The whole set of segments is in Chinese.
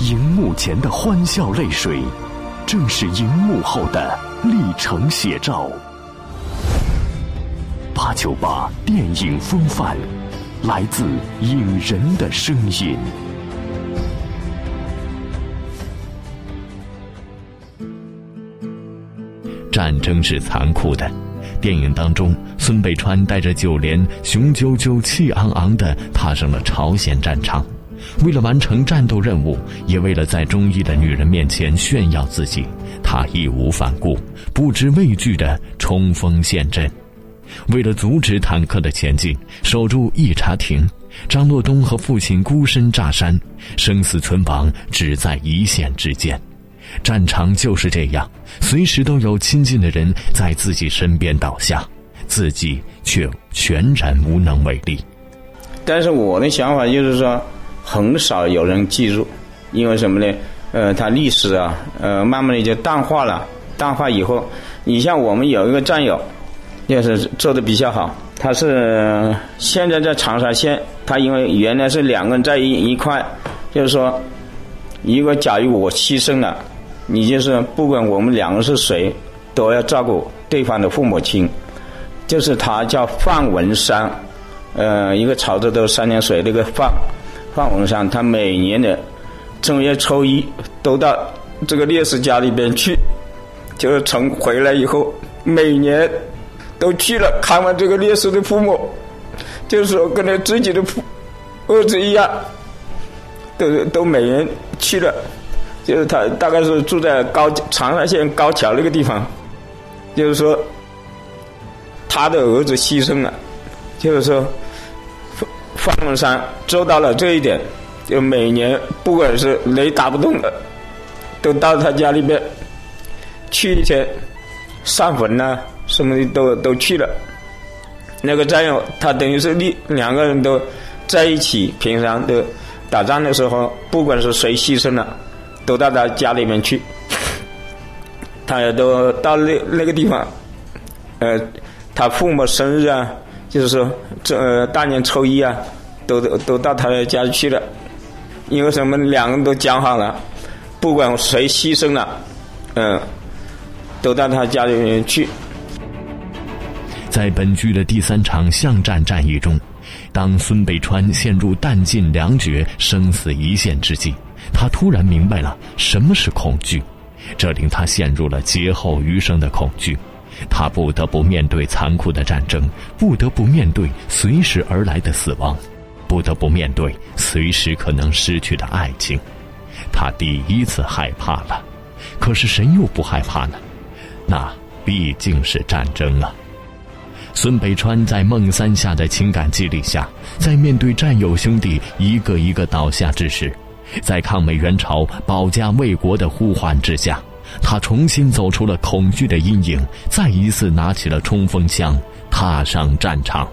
荧幕前的欢笑泪水，正是荧幕后的历程写照。八九八电影风范，来自影人的声音。战争是残酷的。电影当中，孙北川带着九连雄赳赳、气昂昂地踏上了朝鲜战场，为了完成战斗任务，也为了在中意的女人面前炫耀自己，他义无反顾、不知畏惧地冲锋陷阵。为了阻止坦克的前进，守住一茶亭，张洛东和父亲孤身炸山，生死存亡只在一线之间。战场就是这样，随时都有亲近的人在自己身边倒下，自己却全然无能为力。但是我的想法就是说，很少有人记住，因为什么呢？呃，他历史啊，呃，慢慢的就淡化了。淡化以后，你像我们有一个战友，就是做的比较好。他是现在在长沙县，他因为原来是两个人在一一块，就是说，一个假如我牺牲了。你就是不管我们两个是谁，都要照顾对方的父母亲。就是他叫范文山，呃，一个潮州的三点水那个范范文山，他每年的正月初一都到这个烈士家里边去，就是从回来以后，每年都去了看望这个烈士的父母，就是说跟他自己的父儿子一样，都都每年去了。就是他大概是住在高长沙县高桥那个地方，就是说，他的儿子牺牲了，就是说，方文山做到了这一点，就每年不管是雷打不动的，都到他家里边去一些上坟呐，什么的都都去了。那个战友，他等于是两两个人都在一起，平常都打仗的时候，不管是谁牺牲了。都到他家里面去，他也都到那那个地方，呃，他父母生日啊，就是说这大年初一啊，都都都到他的家去了，因为什么？两个人都讲好了，不管谁牺牲了，嗯，都到他家里面去。在本剧的第三场巷战战役中，当孙北川陷入弹尽粮绝、生死一线之际。他突然明白了什么是恐惧，这令他陷入了劫后余生的恐惧。他不得不面对残酷的战争，不得不面对随时而来的死亡，不得不面对随时可能失去的爱情。他第一次害怕了，可是谁又不害怕呢？那毕竟是战争啊！孙北川在孟三下的情感激励下，在面对战友兄弟一个一个倒下之时。在抗美援朝、保家卫国的呼唤之下，他重新走出了恐惧的阴影，再一次拿起了冲锋枪，踏上战场。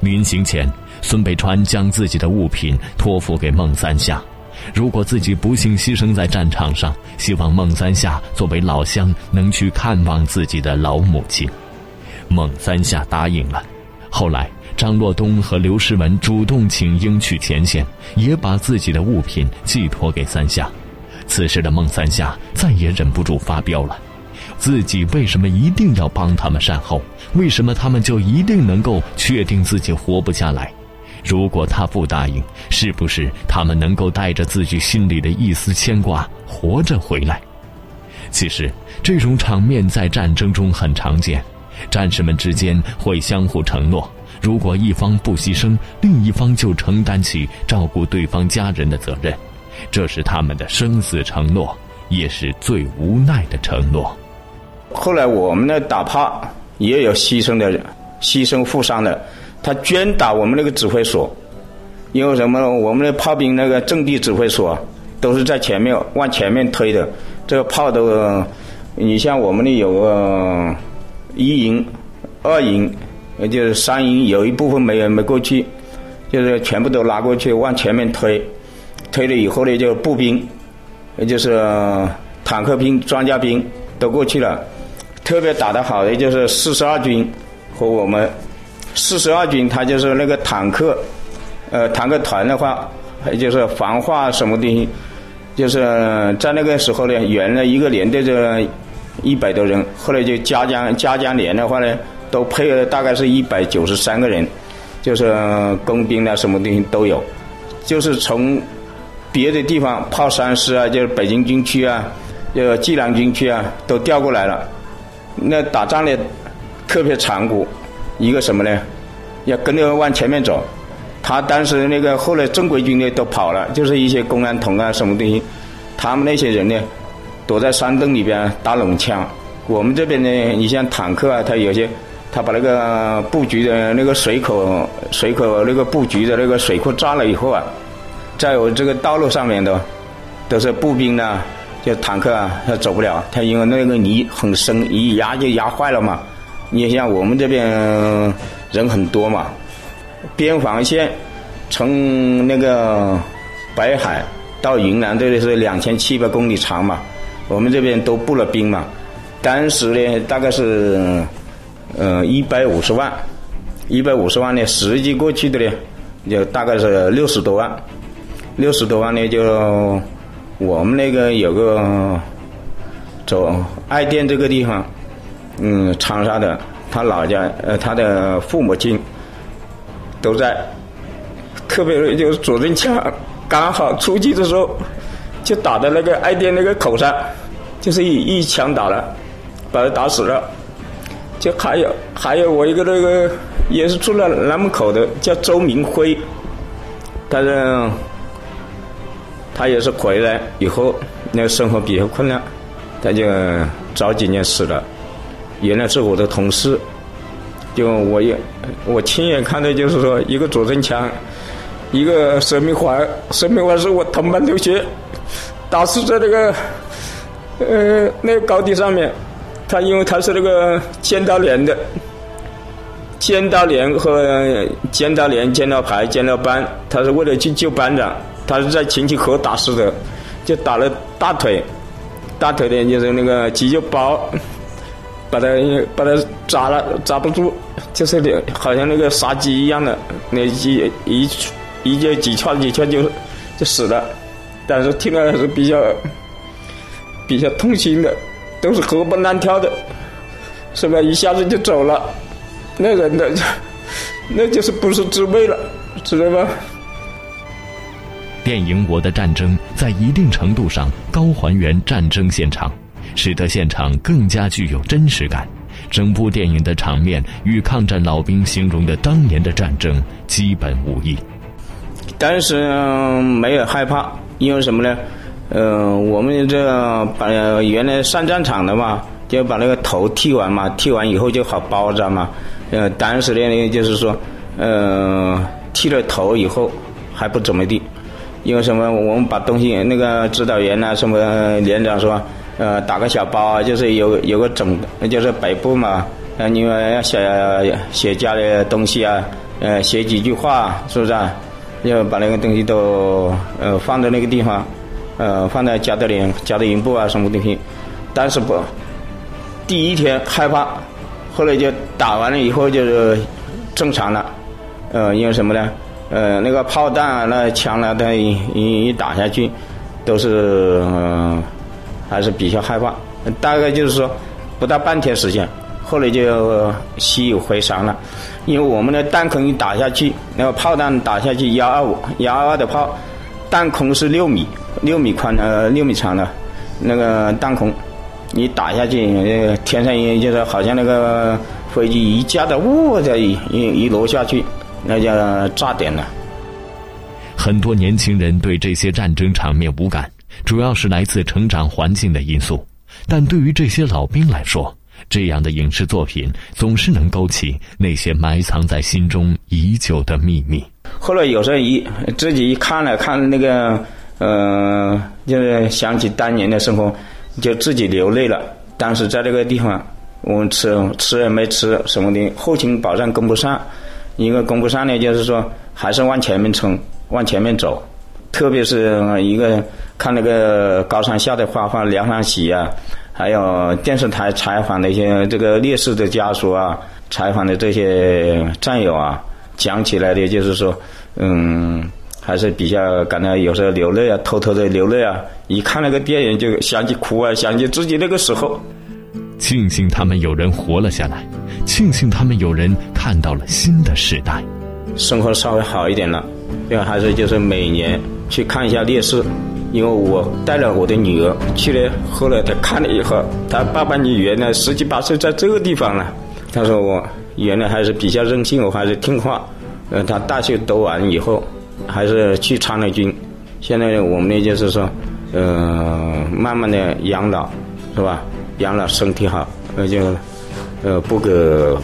临行前，孙北川将自己的物品托付给孟三夏，如果自己不幸牺牲在战场上，希望孟三夏作为老乡能去看望自己的老母亲。孟三夏答应了。后来。张洛东和刘诗雯主动请缨去前线，也把自己的物品寄托给三夏。此时的孟三夏再也忍不住发飙了：自己为什么一定要帮他们善后？为什么他们就一定能够确定自己活不下来？如果他不答应，是不是他们能够带着自己心里的一丝牵挂活着回来？其实，这种场面在战争中很常见，战士们之间会相互承诺。如果一方不牺牲，另一方就承担起照顾对方家人的责任，这是他们的生死承诺，也是最无奈的承诺。后来我们的打炮也有牺牲的，牺牲负伤的，他捐打我们那个指挥所，因为什么？我们的炮兵那个阵地指挥所都是在前面往前面推的，这个炮都，你像我们的有个一营、二营。也就是三营有一部分没没过去，就是全部都拉过去往前面推，推了以后呢，就步兵，也就是坦克兵、装甲兵都过去了。特别打得好的就是四十二军和我们四十二军，他就是那个坦克，呃，坦克团的话，就是防化什么东西，就是在那个时候呢，原来一个连队这一百多人，后来就加江加江连的话呢，都配了大概是一百九十三个人，就是工兵啊，什么东西都有，就是从别的地方炮三师啊，就是北京军区啊，就济南军区啊，都调过来了。那打仗呢，特别残酷，一个什么呢？要跟着往前面走。他当时那个后来正规军呢都跑了，就是一些公安同啊什么东西，他们那些人呢，躲在山洞里边打冷枪。我们这边呢，你像坦克啊，他有些他把那个布局的那个水口水口那个布局的那个水库炸了以后啊，在我这个道路上面的都是步兵呢，就坦克啊，他走不了，他因为那个泥很深，一压就压坏了嘛。你像我们这边人很多嘛。边防线从那个北海到云南这里是两千七百公里长嘛，我们这边都布了兵嘛。当时呢，大概是呃一百五十万，一百五十万呢，实际过去的呢，就大概是六十多万。六十多万呢，就我们那个有个走爱店这个地方，嗯，长沙的，他老家呃，他的父母亲。都在，特别就是左轮枪刚好出去的时候，就打在那个爱店那个口上，就是一一枪打了，把他打死了。就还有还有我一个那个也是住在南门口的，叫周明辉，但是他也是回来以后，那个生活比较困难，他就早几年死了。原来是我的同事。就我也，我亲眼看到，就是说一个左正强，一个生命环，生命环是我同班同学，打死在那个，呃，那个高地上面，他因为他是那个尖刀连的，尖刀连和尖刀连、尖刀排、尖刀班，他是为了去救班长，他是在秦溪河打死的，就打了大腿，大腿的就是那个急救包。把它把它扎了，扎不住，就是那好像那个杀鸡一样的，那一一一就几圈几圈就就死了。但是听了还是比较比较痛心的，都是活蹦乱跳的，是吧？一下子就走了，那人的那就是不是滋味了，知道吧？电影《我的战争》在一定程度上高还原战争现场。使得现场更加具有真实感，整部电影的场面与抗战老兵形容的当年的战争基本无异。当时没有害怕，因为什么呢？呃，我们这把原来上战场的嘛，就把那个头剃完嘛，剃完以后就好包扎嘛。呃，当时呢，就是说，呃，剃了头以后还不怎么地，因为什么？我们把东西那个指导员呐，什么连长说。呃，打个小包啊，就是有有个总，就是北部嘛，呃，因为要写写家的东西啊，呃，写几句话，是不是啊？要把那个东西都呃放在那个地方，呃，放在加德林、加德营部啊，什么东西？但是不，第一天害怕，后来就打完了以后就是正常了，呃，因为什么呢？呃，那个炮弹啊，那枪啊，它一一打下去，都是嗯。还是比较害怕，大概就是说，不到半天时间，后来就习以为常了。因为我们的弹孔一打下去，那个炮弹打下去幺二五、幺二二的炮，弹孔是六米，六米宽呃六米长的，那个弹孔，你打下去，天上一就是好像那个飞机一架的，呜的一一落下去，那叫炸点了。很多年轻人对这些战争场面无感。主要是来自成长环境的因素，但对于这些老兵来说，这样的影视作品总是能勾起那些埋藏在心中已久的秘密。后来有时候一自己一看了看那个，呃，就是想起当年的生活，就自己流泪了。当时在那个地方，我们吃吃也没吃什么的，后勤保障跟不上，因为跟不上呢，就是说还是往前面冲，往前面走。特别是一个看那个高山下的花花梁上喜啊，还有电视台采访的一些这个烈士的家属啊，采访的这些战友啊，讲起来的就是说，嗯，还是比较感到有时候流泪啊，偷偷的流泪啊。一看那个电影就想起哭啊，想起自己那个时候。庆幸他们有人活了下来，庆幸他们有人看到了新的时代，生活稍微好一点了。另外还是就是每年去看一下烈士，因为我带了我的女儿去了，后来她看了以后，她爸爸你原来十七八岁在这个地方了。她说我原来还是比较任性，我还是听话。呃，他大学读完以后，还是去参了军。现在我们呢就是说，呃，慢慢的养老，是吧？养老身体好，那就，呃，不给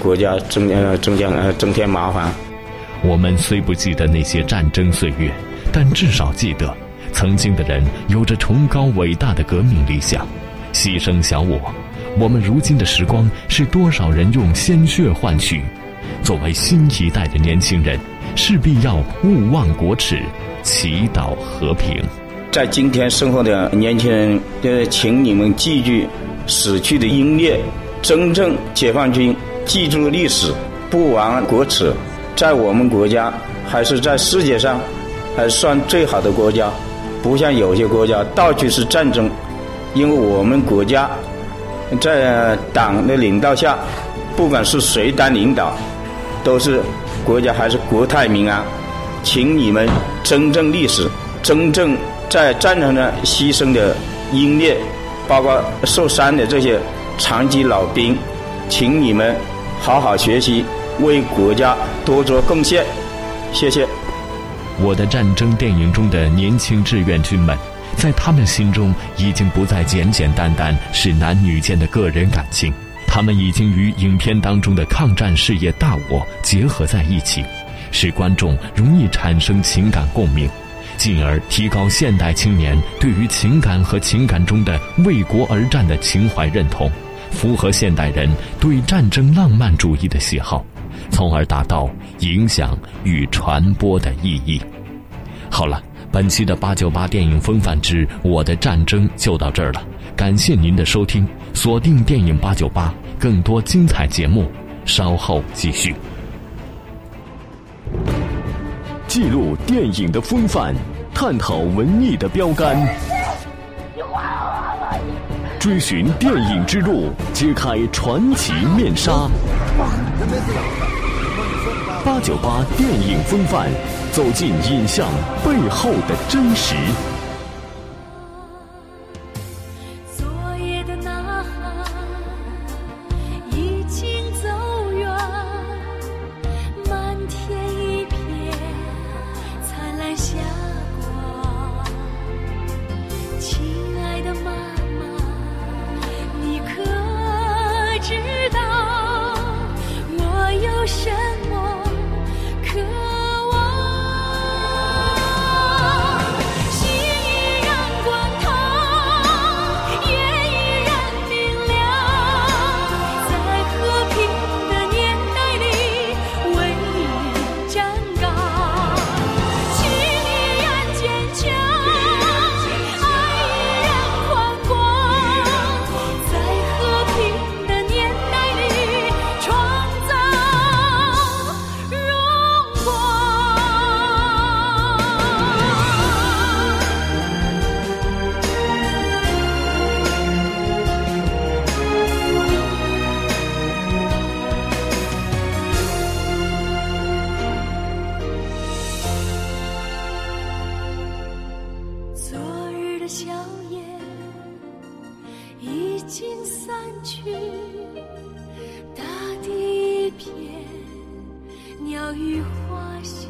国家增呃增加呃增添麻烦。我们虽不记得那些战争岁月，但至少记得，曾经的人有着崇高伟大的革命理想，牺牲小我。我们如今的时光，是多少人用鲜血换取？作为新一代的年轻人，势必要勿忘国耻，祈祷和平。在今天生活的年轻人，就是请你们记住。死去的英烈，真正解放军记住历史，不忘国耻，在我们国家还是在世界上，还算最好的国家，不像有些国家到处是战争。因为我们国家在党的领导下，不管是谁当领导，都是国家还是国泰民安。请你们真正历史，真正在战场上牺牲的英烈。包括受伤的这些残疾老兵，请你们好好学习，为国家多做贡献。谢谢。我的战争电影中的年轻志愿军们，在他们心中已经不再简简单单是男女间的个人感情，他们已经与影片当中的抗战事业大我结合在一起，使观众容易产生情感共鸣。进而提高现代青年对于情感和情感中的为国而战的情怀认同，符合现代人对战争浪漫主义的喜好，从而达到影响与传播的意义。好了，本期的八九八电影风范之我的战争就到这儿了，感谢您的收听，锁定电影八九八，更多精彩节目稍后继续。记录电影的风范，探讨文艺的标杆，追寻电影之路，揭开传奇面纱。八九八电影风范，走进影像背后的真实。昨夜的呐喊已经走远，满天一片灿烂霞光。亲爱的妈妈，你可知道我有什？经散去大地一片鸟语花香